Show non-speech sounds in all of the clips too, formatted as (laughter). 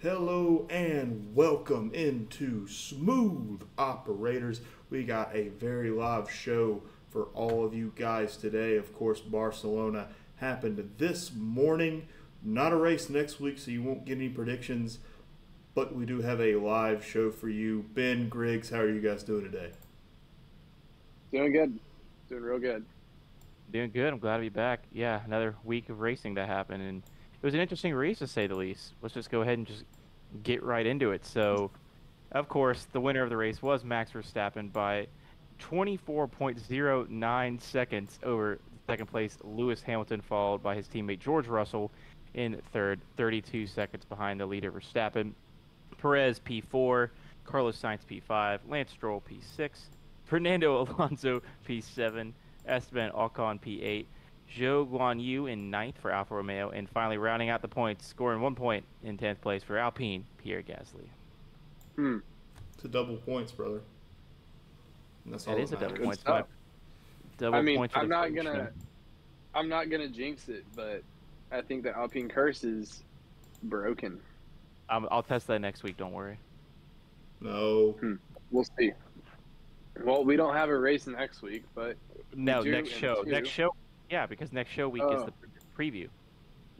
Hello and welcome into Smooth Operators. We got a very live show for all of you guys today. Of course, Barcelona happened this morning. Not a race next week, so you won't get any predictions, but we do have a live show for you. Ben Griggs, how are you guys doing today? Doing good. Doing real good. Doing good. I'm glad to be back. Yeah, another week of racing that happened, and it was an interesting race to say the least. Let's just go ahead and just get right into it. So, of course, the winner of the race was Max Verstappen by 24.09 seconds over second place Lewis Hamilton, followed by his teammate George Russell in third, 32 seconds behind the leader Verstappen. Perez P4, Carlos Sainz P5, Lance Stroll P6, Fernando (laughs) Alonso P7, Esteban Ocon P8, Zhou Guan Yu in ninth for Alfa Romeo, and finally rounding out the points, scoring one point in 10th place for Alpine, Pierre Gasly. Hmm. It's a double points, brother. And that's all That is a double points. stuff. Double I mean, points I'm not gonna, man. I'm not gonna jinx it, but I think the Alpine curse is broken. Um, I'll test that next week. Don't worry. No. We'll see. Well, we don't have a race next week, but No, do next show. two. Next show. Yeah, because next show week is Oh. the preview.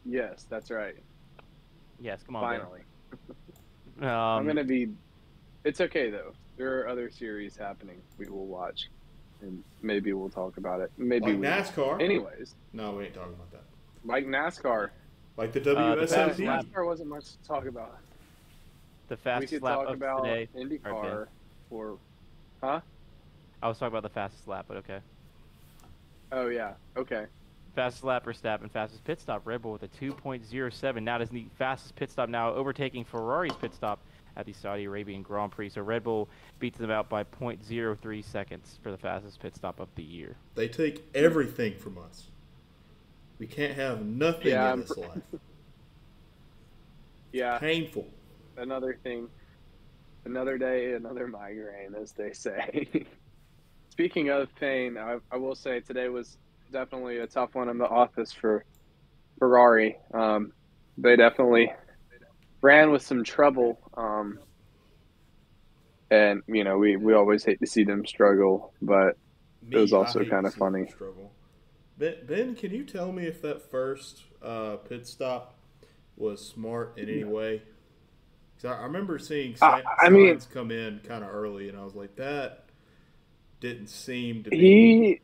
yes, that's right. Yes, come on. Finally, (laughs) Um, I'm gonna be. It's okay though. There are other series happening. We will watch, and maybe we'll talk about it. Maybe Like we. NASCAR? Anyways, No, we ain't talking about that. like NASCAR. Like the Uh, the That- fastest WSMP? lap- NASCAR wasn't much to talk about. the we fastest could lap talk of about today. IndyCar or. Huh? I was talking about the fastest lap, but okay. Oh yeah. Okay. Fastest lap Verstappen, fastest pit stop Red Bull with a 2.07. Now it is the fastest pit stop now, overtaking Ferrari's pit stop at the Saudi Arabian Grand Prix. So Red Bull beats them out by 0.03 seconds for the fastest pit stop of the year. They take everything from us. We can't have nothing Yeah, in I'm this pr- life. (laughs) Yeah. Painful. another thing, another day, another migraine, as they say. (laughs) Speaking of pain, I, I will say today was definitely a tough one in the office for Ferrari. Um, they definitely ran with some trouble. Um, and, you know, we, we always hate to see them struggle, but Me, was also kinda funny. Struggle. Ben, can you tell me if that first uh, pit stop was smart in any way? 'Cause I, I remember seeing I- Sa- I mean- Sainz come in kind of early, and I was like, that didn't seem to be. He,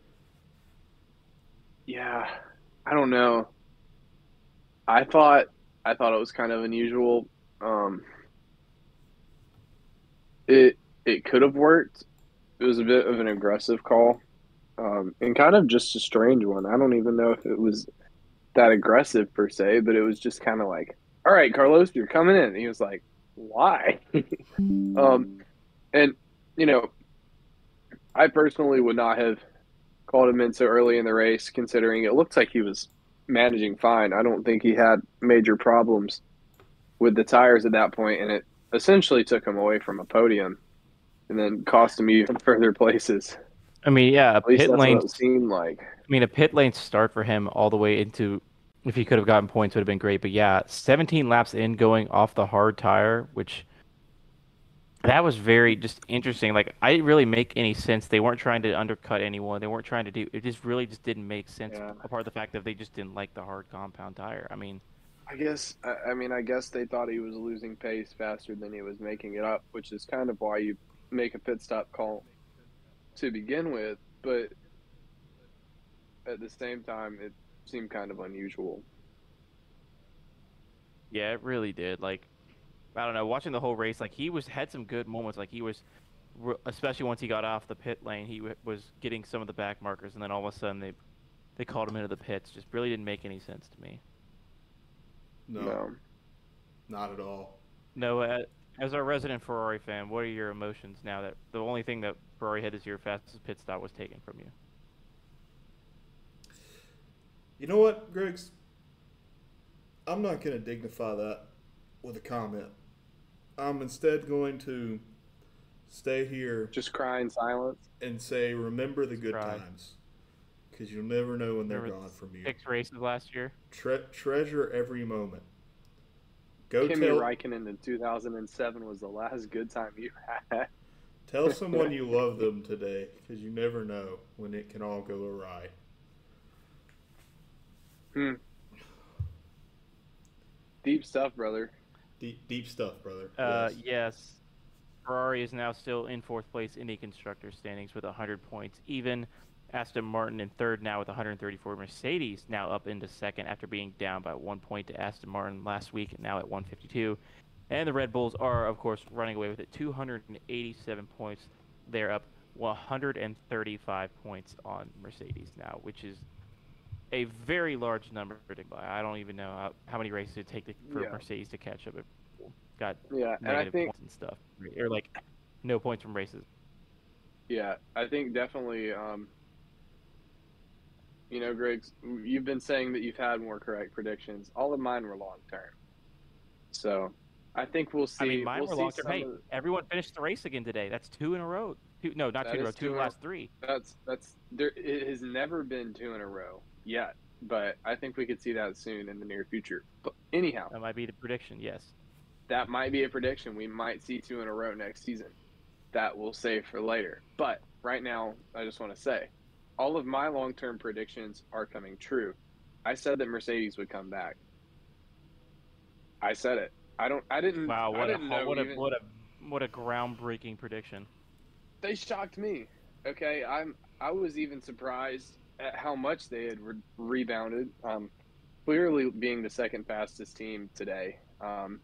yeah, I don't know. I thought I thought it was kind of unusual. Um, it it could have worked. It was a bit of an aggressive call, um, and kind of just a strange one. I don't even know if it was that aggressive per se, but it was just kind of like, "All right, Carlos, you're coming in." And he was like, "Why?" (laughs) um, and you know, I personally would not have called him in so early in the race, considering it looked like he was managing fine. I don't think he had major problems with the tires at that point, and it essentially took him away from a podium, and then cost him even (laughs) further places. I mean, yeah, a At pit lane. seemed like. I mean, a pit lane start for him all the way into. If he could have gotten points, would have been great. But yeah, 17 laps in, going off the hard tire, which that was very just interesting. Like I didn't really make any sense. They weren't trying to undercut anyone. They weren't trying to do. It just really just didn't make sense. Yeah. Apart of the fact that they just didn't like the hard compound tire. I mean, I guess I, I mean I guess they thought he was losing pace faster than he was making it up, which is kind of why you make a pit stop call to begin with. But at the same time, it seemed kind of unusual. Yeah, it really did. Like, I don't know. Watching the whole race, like he was had some good moments. Like he was, especially once he got off the pit lane, he w- was getting some of the back markers, and then all of a sudden they, they called him into the pits. Just really didn't make any sense to me. no, No. not at all. No, uh, as our resident Ferrari fan, what are your emotions now that the only thing that Ferrari had this year fastest pit stop was taken from you? You know what, Griggs? I'm not going to dignify that with a comment. I'm instead going to stay here Just cry in silence. and say, remember the good Cry. times. Because you'll never know when they're Remember gone from you. Six races last year. Tre- treasure every moment. Go Kimi tell Raikkonen in 2007 was the last good time you had. (laughs) tell someone you love them today, because you never know when it can all go awry. Hmm. Deep stuff, brother. Deep, deep stuff, brother. Uh, Yes. yes. Ferrari is now still in fourth place in the constructor standings with 100 points. Even Aston Martin in third now with 134. Mercedes now up into second after being down by one point to Aston Martin last week, now at 152. And the Red Bulls are, of course, running away with it. 287 points. They're up 135 points on Mercedes now, which is a very large number. to- buy. I don't even know how, how many races it take to, for Yeah. Mercedes to catch up. It got Yeah, and I think points and stuff, or like no points from races. Yeah, I think definitely. Um, you know, Greg, you've been saying that you've had more correct predictions. All of mine were long term, so I think we'll see. I mean, mine we'll were long term. Hey, everyone finished the race again today. That's two in a row. Two, no, not That two in a row. Two two of in the last three. That's that's there. It has never been two in a row yet, but I think we could see that soon in the near future. But anyhow, That might be the prediction. Yes. That might be a prediction. We might see two in a row next season. That we'll save for later. But right now, I just want to say, all of my long-term predictions are coming true. I said that Mercedes would come back. I said it. I don't. I didn't. Wow. What a didn't know what a what a what a groundbreaking prediction. they shocked me. Okay, I'm. I was even surprised at how much they had re- rebounded. Um, clearly, being the second fastest team today, um,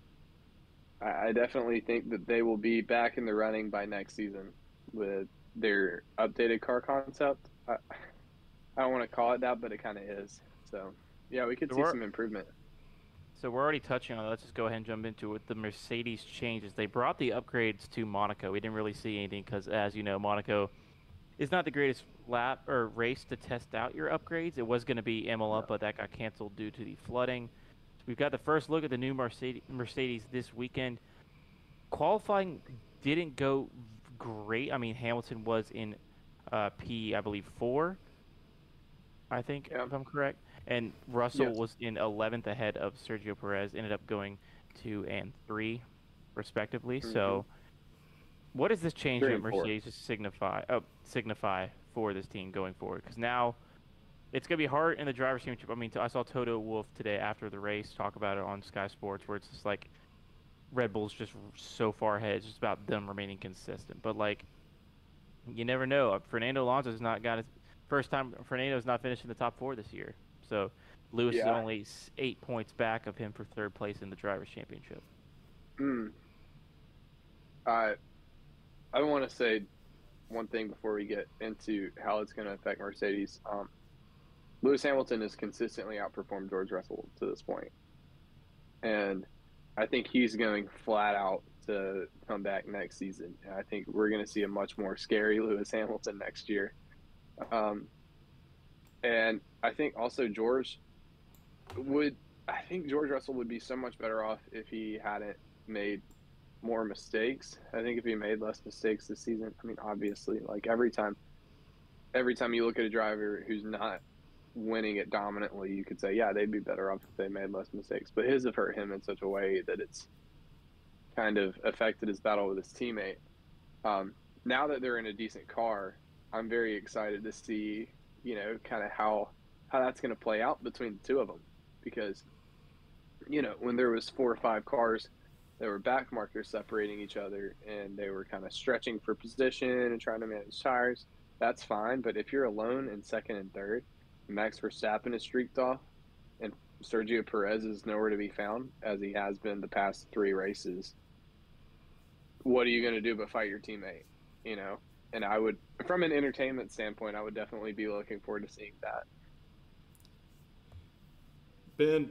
I, definitely think that they will be back in the running by next season with their updated car concept. I, I don't want to call it that, but it kind of is. So, yeah, we could So see some improvement. So we're already touching on it. Let's just go ahead and jump into it. The Mercedes changes. They brought the upgrades to Monaco. We didn't really see anything because, as you know, Monaco is not the greatest lap or race to test out your upgrades. It was going to be Imola, No. but that got canceled due to the flooding. We've got the first look at the new Mercedes, Mercedes this weekend. Qualifying didn't go great. I mean, Hamilton was in uh, P, I believe, four. I think, Yeah. if I'm correct. And Russell Yes. was in 11th ahead of Sergio Perez, ended up going two and three, respectively. So, what does this change at. Mercedes signify? Oh, signify for this team going forward? Because now it's gonna be hard in the drivers' championship. I mean, I saw Toto Wolff today after the race talk about it on Sky Sports, where it's just like Red Bull's just so far ahead. It's just about them remaining consistent. But like, you never know. Fernando Alonso's not got his first time. Fernando's not finishing the top four this year. So Lewis is only eight points back of him for third place in the drivers' championship. Mm. I I want to say one thing before we get into how it's going to affect Mercedes. Um, Lewis Hamilton has consistently outperformed George Russell to this point. and I think he's going flat out to come back next season. I think we're going to see a much more scary (laughs) Lewis Hamilton next year. Um, and I think also George would. I think George Russell would be so much better off if he hadn't made more mistakes. I think if he made less mistakes this season, I mean, obviously, like every time, every time you look at a driver who's not winning it dominantly, you could say, yeah, they'd be better off if they made less mistakes. But his have hurt him in such a way that it's kind of affected his battle with his teammate. Um, now that they're in a decent car, I'm very excited to see, you know, kind of how how that's going to play out between the two of them, because, you know, when there was four or five cars there were back markers separating each other and they were kind of stretching for position and trying to manage tires. That's fine, but if you're alone in second and third, Max Verstappen is streaked off and Sergio Perez is nowhere to be found as he has been the past three races. What are you going to do but fight your teammate? You know, and I would, from an entertainment standpoint, I would definitely be looking forward to seeing that. Ben,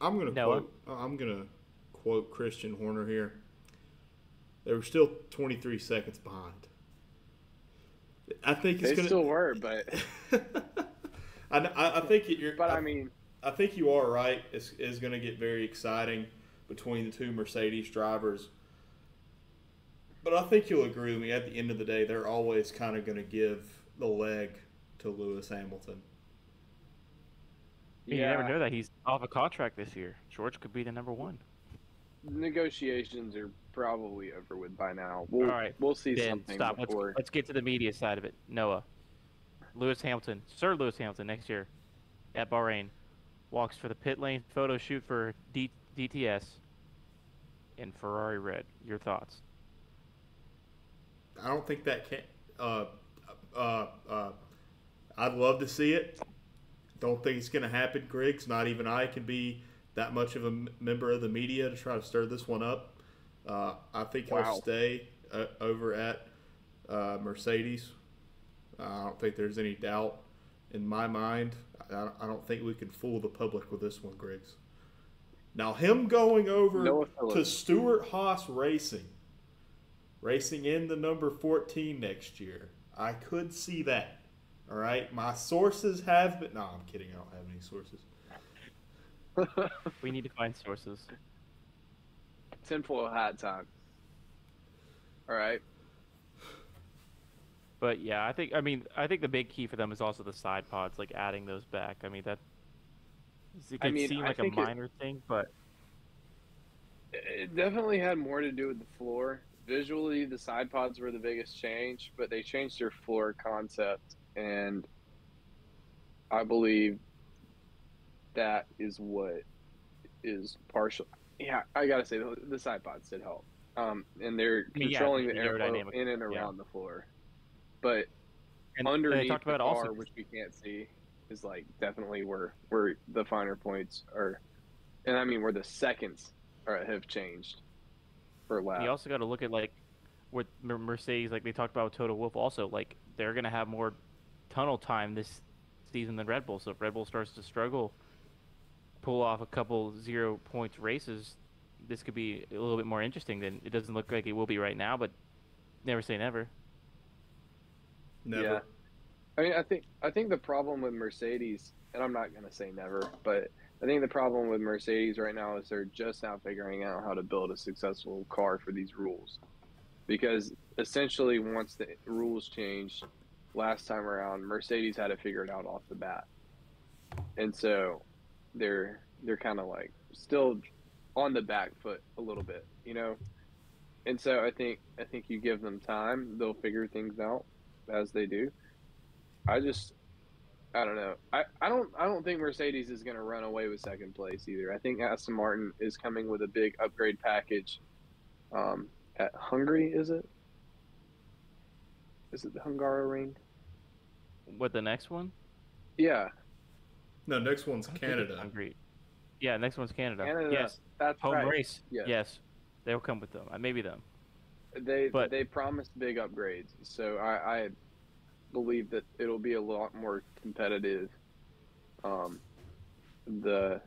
I'm gonna Noah? quote. uh, I'm gonna quote Christian Horner here. They were still 23 seconds behind. I think it's They gonna. still were, but (laughs) I, I, I think it, you're. but I mean, I think you are right. It's, it's going to get very exciting between the two Mercedes drivers. But I think you'll agree with me. At the end of the day, they're always kind of going to give the leg to Lewis Hamilton. Yeah. You never know that he's off a contract this year. George could be the number one. negotiations are probably over with by now. We'll, All right, we'll see Ben, something stop. Let's, let's get to the media side of it. Noah, Lewis Hamilton, Sir Lewis Hamilton, next year at Bahrain, walks for the pit lane photo shoot for D- DTS in Ferrari red. Your thoughts? I don't think that can. Uh, uh, uh, I'd love to see it. Don't think it's going to happen, Griggs. Not even I can be that much of a m- member of the media to try to stir this one up. Uh, I think he'll stay uh, over at uh, Mercedes. I don't think there's any doubt in my mind. I, I don't think we can fool the public with this one, Griggs. Now, him going over Noah to Phillips. Stewart Haas Racing, racing in the number 14 next year, I could see that. All right, my sources have been. No, I'm kidding. I don't have any sources. (laughs) We need to find sources. Tinfoil hat time. All right. But yeah, I think I mean I think the big key for them is also the side pods, like adding those back. I mean that it I could mean, seem like a think it- minor thing, but It definitely had more to do with the floor. Visually, the side pods were the biggest change, but they changed their floor concept, and I believe that is what is partial. Yeah, I gotta say the, the side pods did help, um, and they're I mean, yeah, controlling the the airflow aerodynamic, in and yeah. around the floor. But and uh, underneath they talked the about car, also which we can't see, is like definitely where where the finer points are, and I mean where the seconds are, have changed for lap. You also got to look at like with Mercedes, like they talked about with Toto Wolff. Also, like they're gonna have more tunnel time this season than Red Bull. So if Red Bull starts to struggle, pull off a couple zero points races, this could be a little bit more interesting than it doesn't look like it will be right now. But never say never. Never. Yeah. I mean, I think I think the problem with Mercedes, and I'm not gonna say never, but I think the problem with Mercedes right now is they're just now figuring out how to build a successful car for these rules, because essentially once the rules changed last time around, Mercedes had to figure it out off the bat, and so they're they're kind of like still on the back foot a little bit, you know. And so I think I think you give them time, they'll figure things out as they do. I just I don't know. I, I don't I don't think Mercedes is going to run away with second place either. I think Aston Martin is coming with a big upgrade package. Um, at Hungary, is it? Is it the Hungaroring? What the next one? Yeah, No, next one's I think Canada. Hungary. Yeah, next one's Canada. Canada. Yes, That's home right. race. Yeah. Yes, they'll come with them. Uh, Maybe them. They But- they promised big upgrades, so I, I believe that it'll be a lot more competitive. Um, the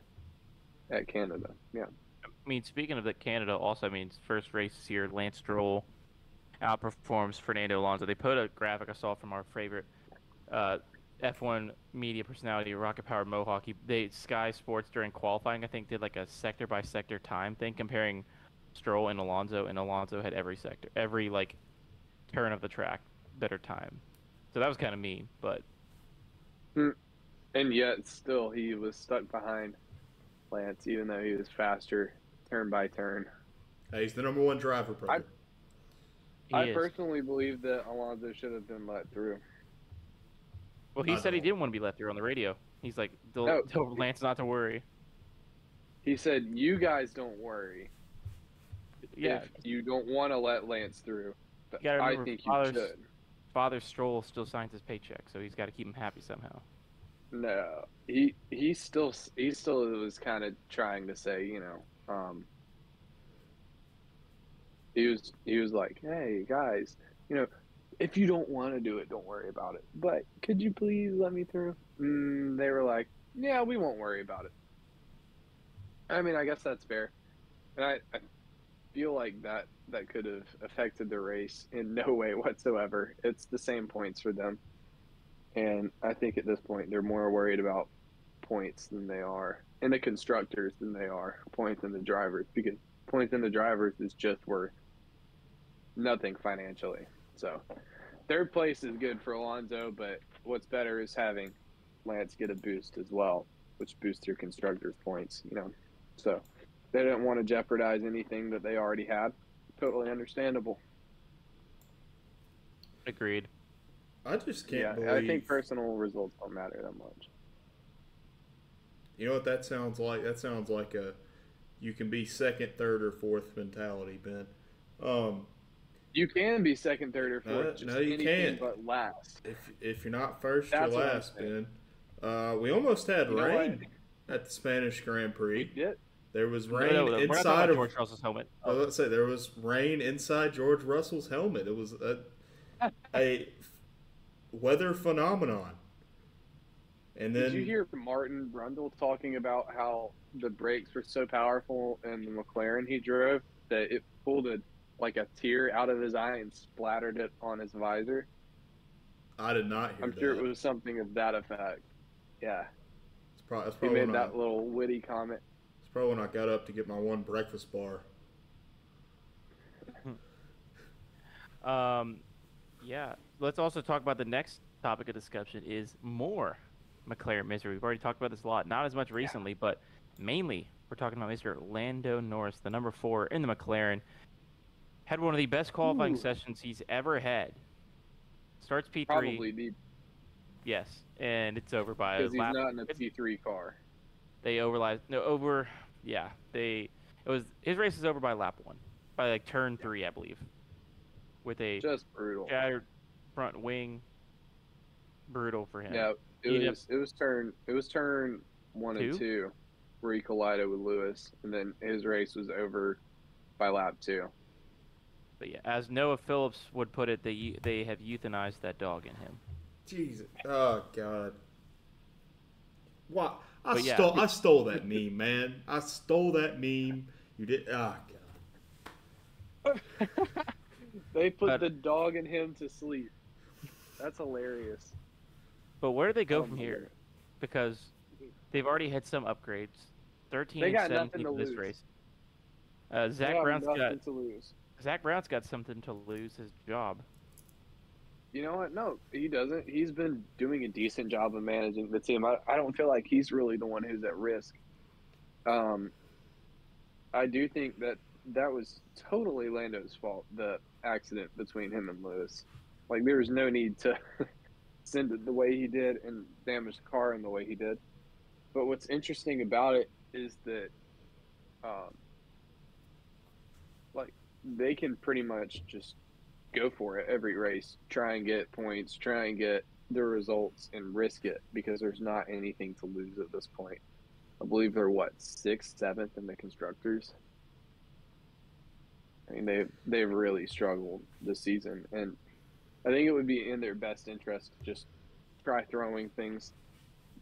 at Canada, yeah. I mean, speaking of the Canada, also, I mean, first race this year, Lance Stroll outperforms Fernando Alonso. They put a graphic I saw from our favorite uh, F1 media personality, Rocket Power Mohawk. He, they Sky Sports during qualifying, I think, did like a sector by sector time thing comparing Stroll and Alonso, and Alonso had every sector, every like turn of the track better time. So that was kind of mean, but hmm. And yet, still, he was stuck behind Lance, even though he was faster turn by turn. Hey, he's the number one driver, brother. he I personally believe that Alonso should have been let through. well, he I said he don't- didn't want to be let through on the radio. He's like, "Tell No. tell Lance not to worry." He said, "You guys don't worry Yeah, if you don't want to let Lance through." But gotta I remember, think you fathers- should. Father Stroll still signs his paycheck, so he's got to keep him happy somehow. No, he he still he still was kind of trying to say, you know, um, he was he was like, hey guys, you know, if you don't want to do it, don't worry about it. But could you please let me through? Mm, they were like, yeah, we won't worry about it. I mean, I guess that's fair, and I, I feel like that that could have affected the race in no way whatsoever. It's the same points for them. And I think at this point they're more worried about points than they are, and the constructors than they are points in the drivers because points in the drivers is just worth nothing financially. So third place is good for Alonso, but what's better is having Lance get a boost as well, which boosts your constructors points. You know, so they didn't want to jeopardize anything that they already had. Totally understandable. Agreed. I just can't yeah, believe. I think personal results don't matter that much. You know what that sounds like? That sounds like a you can be second, third, or fourth mentality, Ben. Um, You can be second, third, or fourth. No, just no, you can't. But last. if if you're not first, That's you're last. Ben. Uh, we almost had You rain at the Spanish Grand Prix. Yeah. There was rain no, no, we're not talking inside of. George Russell's helmet. I was about to say there was rain inside George Russell's helmet. It was a, (laughs) a weather phenomenon. And then Did you hear Martin Brundle talking about how the brakes were so powerful in the McLaren he drove that it pulled a like a tear out of his eye and splattered it on his visor? I did not hear I'm that. sure it was something of that effect. Yeah, It's probably, that's he made when I, that little witty comment. It's probably when I got up to get my one breakfast bar. (laughs) Um, yeah. Let's also talk about the next topic of discussion is more McLaren misery. We've already talked about this a lot. Not as much recently, but mainly we're talking about Mr. Lando Norris, the number four in the McLaren. Had one of the best qualifying Ooh. sessions he's ever had. Starts P3. Probably the Yes, and it's over by a because he's lap. not in a P3 car. They overlap. No, over. Yeah, they. It was his race is over by lap one, by like turn three, I believe, with a Just brutal. shattered front wing. Brutal for him. Yeah, it He was it was turn it was turn one Two? and two where he collided with Lewis, and then his race was over by lap two. But yeah, as Noah Phillips would put it, they they have euthanized that dog in him. Jesus. Oh God. What? I yeah. stole. I stole that meme, man. I stole that meme. You did. Oh God. (laughs) They put But- the dog in him to sleep. That's hilarious. But where do they go from my here? Because they've already had some upgrades. Thirteen They and got seventeen nothing to for this lose. race. Uh, Zach have Brown's nothing got to lose. Zak Brown's got something to lose his job. You know what? No, he doesn't. He's been doing a decent job of managing the team. I, I don't feel like he's really the one who's at risk. Um, I do think that that was totally Lando's fault, the accident between him and Lewis. Like, there was no need to (laughs) send it the way he did and damage the car in the way he did. But what's interesting about it is that, um, like, they can pretty much just go for it every race, try and get points, try and get the results, and risk it because there's not anything to lose at this point. I believe they're what sixth, seventh in the constructors. I mean, they they've really struggled this season, and I think it would be in their best interest to just try throwing things,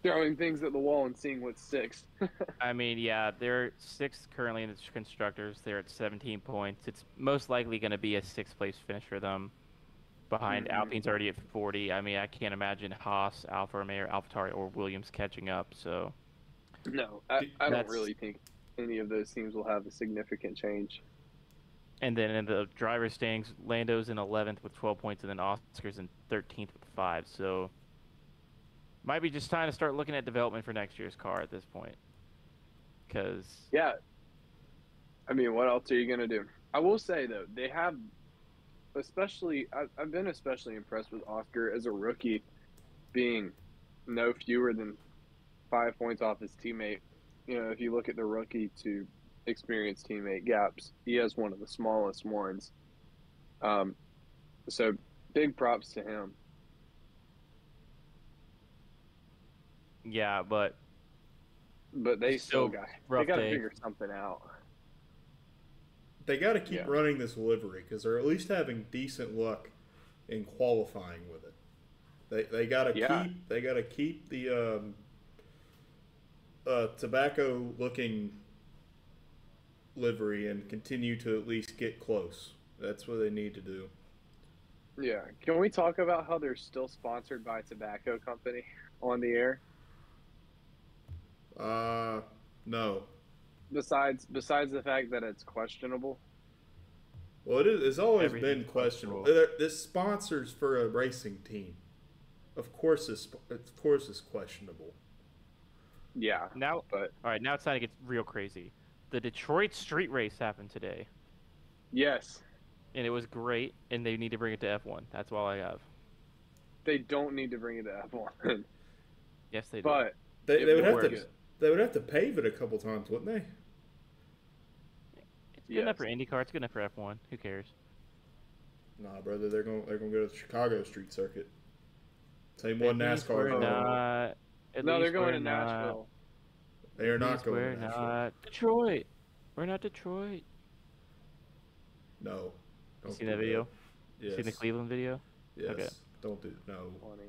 throwing things at the wall and seeing what sticks. (laughs) I mean, yeah, they're sixth currently in the constructors. They're at 17 points. It's most likely going to be a sixth place finish for them. Behind Mhm. Alpine's already at 40. I mean, I can't imagine Haas, Alfa Romeo, AlphaTauri, or Williams catching up. So no, I, I don't really think any of those teams will have a significant change. And then in the driver standings, Lando's in 11th with 12 points, and then Oscar's in 13th with five. So might be just time to start looking at development for next year's car at this point. Because Yeah. I mean, what else are you to do? I will say, though, they have, especially, I- I've been especially impressed with Oscar as a rookie being no fewer than five points off his teammate. You know, if you look at the rookie to experienced teammate gaps, he has one of the smallest ones. Um, so big props to him. Yeah, but But they still still got, they got to figure something out. They got to keep Yeah. running this livery because they're at least having decent luck in qualifying with it. They they got to Yeah. keep they got to keep the um, uh, tobacco looking livery and continue to at least get close. That's what they need to do. Yeah. Can we talk about how they're still sponsored by a tobacco company on the air? Uh, no. Besides besides the fact that it's questionable. Well, it is, it's always been questionable. questionable. This sponsors for a racing team. Of course, it's of course it's questionable. Yeah. now But All right, now it's time to get real crazy. the Detroit Street Race happened today, Yes, and it was great. And they need to bring it to F1. That's all I have. they don't need to bring it to F1, Yes, they do. but They, they would have works. to they would have to pave it a couple times, wouldn't they? it's good enough for IndyCar. It's good enough for F1. Who cares? Nah, brother, they're going they're going to go to the Chicago street circuit. Same one NASCAR. not- no, they're going we're to not- Nashville. They are not going We're to Nashville. not Detroit. We're not Detroit. No. You Don't see do that video? Yes. See the Cleveland video? Yes. Okay. Don't do no. Funny.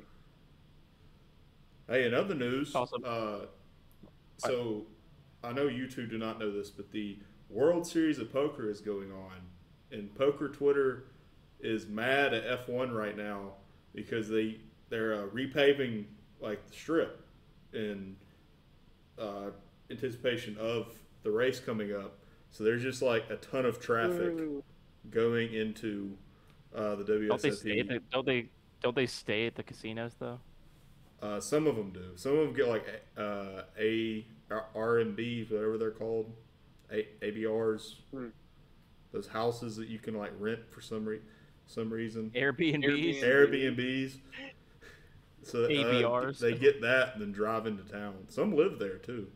Hey, in other news, Awesome. uh, so I know you two do not know this, but the World Series of Poker is going on, and poker Twitter is mad at F1 right now because they they're uh, repaving like the strip in uh, anticipation of the race coming up. So there's just like a ton of traffic Ooh. going into uh, the Don't they stay? At WSOP. the, don't they? Don't they stay at the casinos though? Uh, some of them do. Some of them get like uh, A R and B, whatever they're called, a, ABRs. Hmm. Those houses that you can like rent for some re- some reason. Airbnbs. Airbnb. Airbnbs. So uh, ABRs. they get that and then drive into town. Some live there too.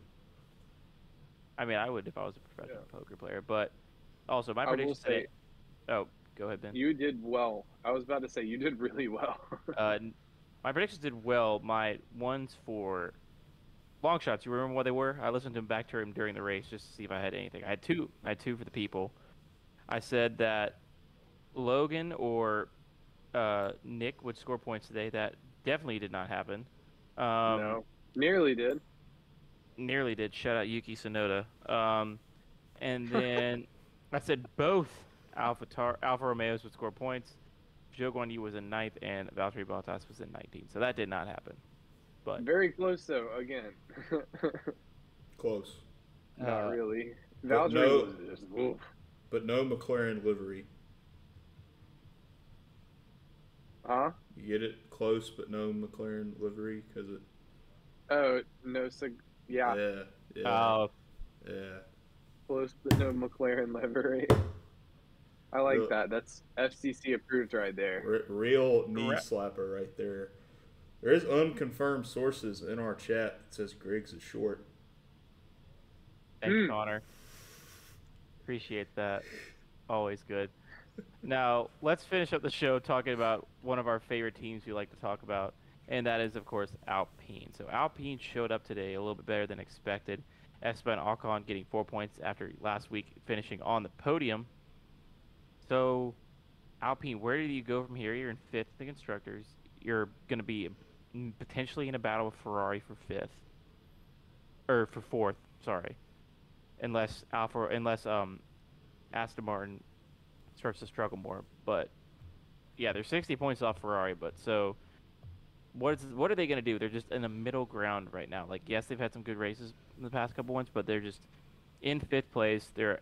I mean, I would if I was a professional poker player, but also my I prediction say, today. Oh, go ahead, Ben. you did well. I was about to say you did really well. Uh, (laughs) n- my predictions did well. My ones for long shots. You remember what they were? I listened to them back to him during the race just to see if I had anything. I had two. I had two for the people. I said that Logan or uh, Nick would score points today. That definitely did not happen. Um, no, nearly did. nearly did. Shout out Yuki Tsunoda. Um, and then (laughs) I said both Alpha Tar- Alfa Romeos would score points. Zhou Guan Yu was in ninth, and Valtteri Bottas was in 19. So that did not happen. But Very close though. Again, (laughs) Close, not Uh, really. but Valtteri no- was just oof. but no McLaren livery. Huh? You get it close, but no McLaren livery because it. Oh no, sig- yeah, Yeah. Yeah. uh, yeah. close but no McLaren livery. (laughs) I like Real- that. That's FCC approved right there. Re- real knee Correct. slapper right there. There is unconfirmed sources in our chat that says Griggs is short. thanks, Mm. Connor. Appreciate that. Always good. Now, let's finish up the show talking about one of our favorite teams we like to talk about, and that is, of course, Alpine. So, Alpine showed up today a little bit better than expected. Esteban Ocon getting four points after last week finishing on the podium. So, Alpine, where do you go from here? You're in fifth the constructors. You're going to be potentially in a battle with Ferrari for fifth, or for fourth. Sorry, unless Alfa, unless um, Aston Martin starts to struggle more. But yeah, they're 60 points off Ferrari. But so, what is what are they going to do? They're just in the middle ground right now. Like, yes, they've had some good races in the past couple ones, but they're just in fifth place. They're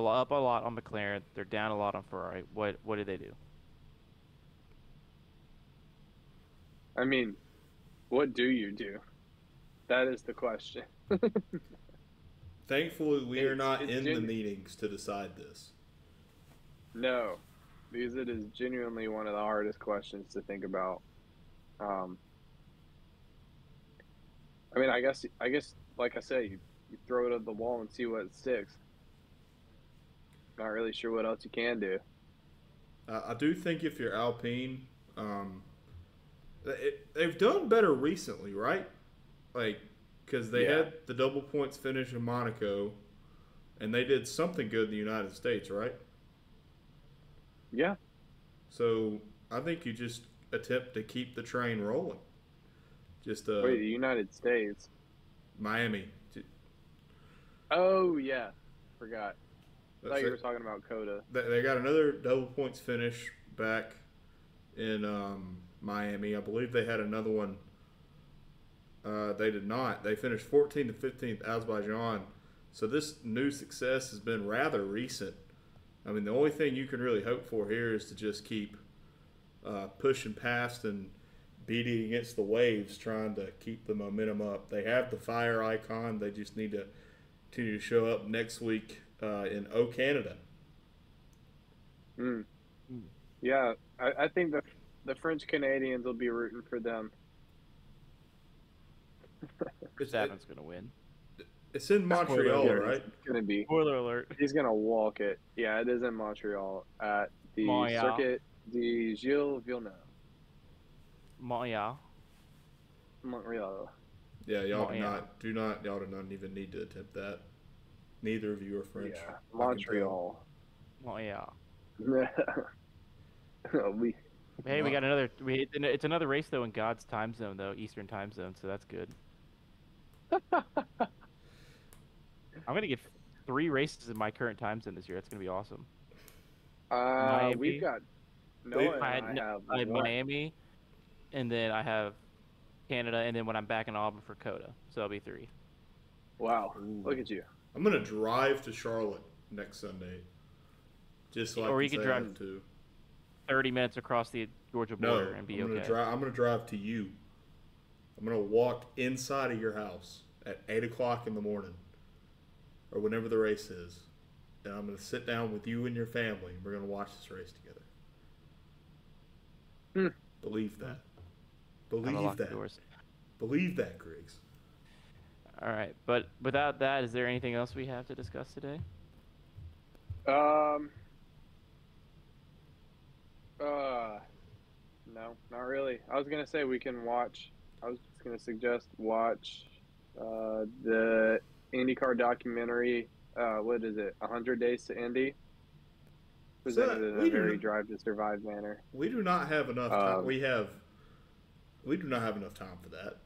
a lot, up a lot on McLaren. They're down a lot on Ferrari. What what do they do? I mean, what do you do? That is the question. (laughs) Thankfully, we are not it's in the meetings to decide this. No, because it is genuinely one of the hardest questions to think about. Um, I mean, I guess, I guess, like I said, you, you throw it at the wall and see what sticks. Not really sure what else you can do. Uh, I do think if you're Alpine, um, it, they've done better recently, right? Like, because they Yeah. had the double points finish in Monaco, and they did something good in the United States, right? Yeah, So I think you just attempt to keep the train rolling. Just uh, wait, the United States. Miami. Oh yeah, forgot. I thought you it. were talking about COTA. They they got another double points finish back in um, Miami. I believe they had another one. Uh, they did not. They finished 14th and 15th Azerbaijan. So this new success has been rather recent. I mean, the only thing you can really hope for here is to just keep uh, pushing past and beating against the waves, trying to keep the momentum up. They have the fire icon. They just need to continue to show up next week uh, in O Canada. Mm. Yeah, I, I think the the French Canadians will be rooting for them. It's, Verstappen's gonna win. it's in Montreal, Yeah, right? It's gonna be. Spoiler alert. He's gonna walk it. Yeah, it is in Montreal at the Montreal. Circuit de Gilles Villeneuve, Montreal. Montreal. Yeah, y'all do Montreal. not do not y'all do not even need to attempt that. Neither of you are French. Yeah, I can Montreal. Montreal. (laughs) we Hey, we got another. We it's another race though in God's time zone though, Eastern time zone. So that's good. (laughs) I'm gonna get three races in my current time zone this year. That's gonna be awesome. uh, Miami. we've got They- Noah and I I, had no- have I have. Miami, and then I have Canada, and then when I'm back in Auburn for COTA, so that'll be three. Wow, Ooh. look at you. I'm gonna drive to Charlotte next Sunday. Just so I Or can you could drive to. Thirty minutes across the Georgia No, border and be I'm gonna okay. drive. I'm gonna drive to you. I'm gonna walk inside of your house at eight o'clock in the morning, or whenever the race is, and I'm gonna sit down with you and your family. and We're gonna watch this race together. Hmm. Believe that. Believe that. doors. Believe that, Griggs. All right, but without that, is there anything else we have to discuss today? Um. Uh, no, not really. I was gonna say we can watch. I was just gonna suggest watch uh, the IndyCar documentary. Uh, what is it? hundred Days to Indy. Presented in we a do very not- Drive to Survive manner. We do not have enough time. Um, we have. We do not have enough time for that.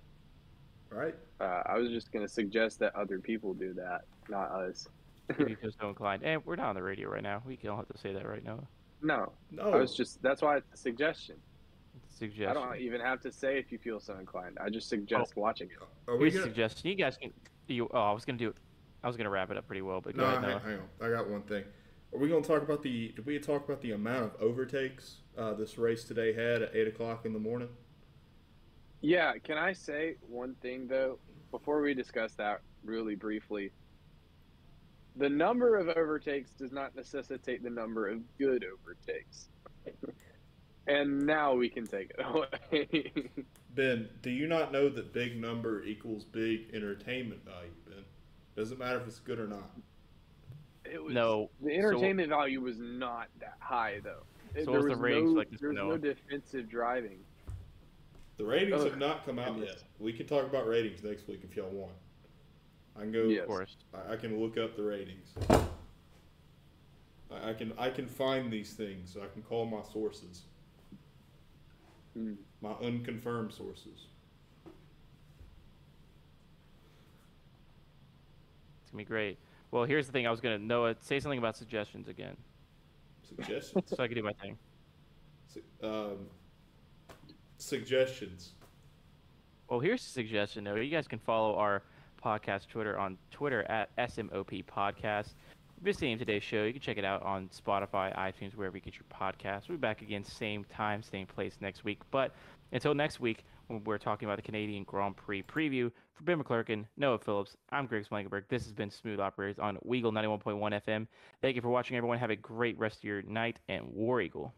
Right? Uh, I was just gonna suggest that other people do that, not us. If you feel so inclined, and we're not on the radio right now. We don't have to say that right now. No, No. I was just. That's why it's a suggestion. It's a suggestion. I don't even have to say if you feel so inclined. I just suggest watching it. Are we Here's a gonna? suggestion. You guys can. You, oh, I was gonna do. I was gonna wrap it up pretty well, but go No, ahead. hang, hang on. I got one thing. Are we going to talk about the? Did we talk about the amount of overtakes uh, this race today had at eight o'clock in the morning? Yeah, can I say one thing though before we discuss that really briefly? The number of overtakes does not necessitate the number of good overtakes. and now we can take it away. Ben, do you not know that big number equals big entertainment value? Ben, doesn't matter if it's good or not. it was, No. the entertainment value was not that high though. So there what's the was no, like this there was for no defensive driving. The ratings Ugh, have not come out yet. We can talk about ratings next week if y'all want. I can go. Yes. Of course. I, I can look up the ratings. I, I can I can find these things. I can call my sources, Hmm. my unconfirmed sources. It's gonna be great. Well, here's the thing. I was gonna Noah say something about suggestions again, Suggestions. so I can do my thing. Su- um, suggestions. Well, here's a suggestion though. You guys can follow our podcast Twitter on Twitter at SMOP Podcast. Visiting today's show, you can check it out on Spotify, iTunes, wherever you get your podcasts. We'll be back again, same time, same place next week. But until next week, when we're talking about the Canadian Grand Prix preview, for Ben McClurkin, Noah Phillips, I'm Greg Slankenberg. This has been Smooth Operators on Weagle 91.1 FM. Thank you for watching, everyone. Have a great rest of your night and War Eagle.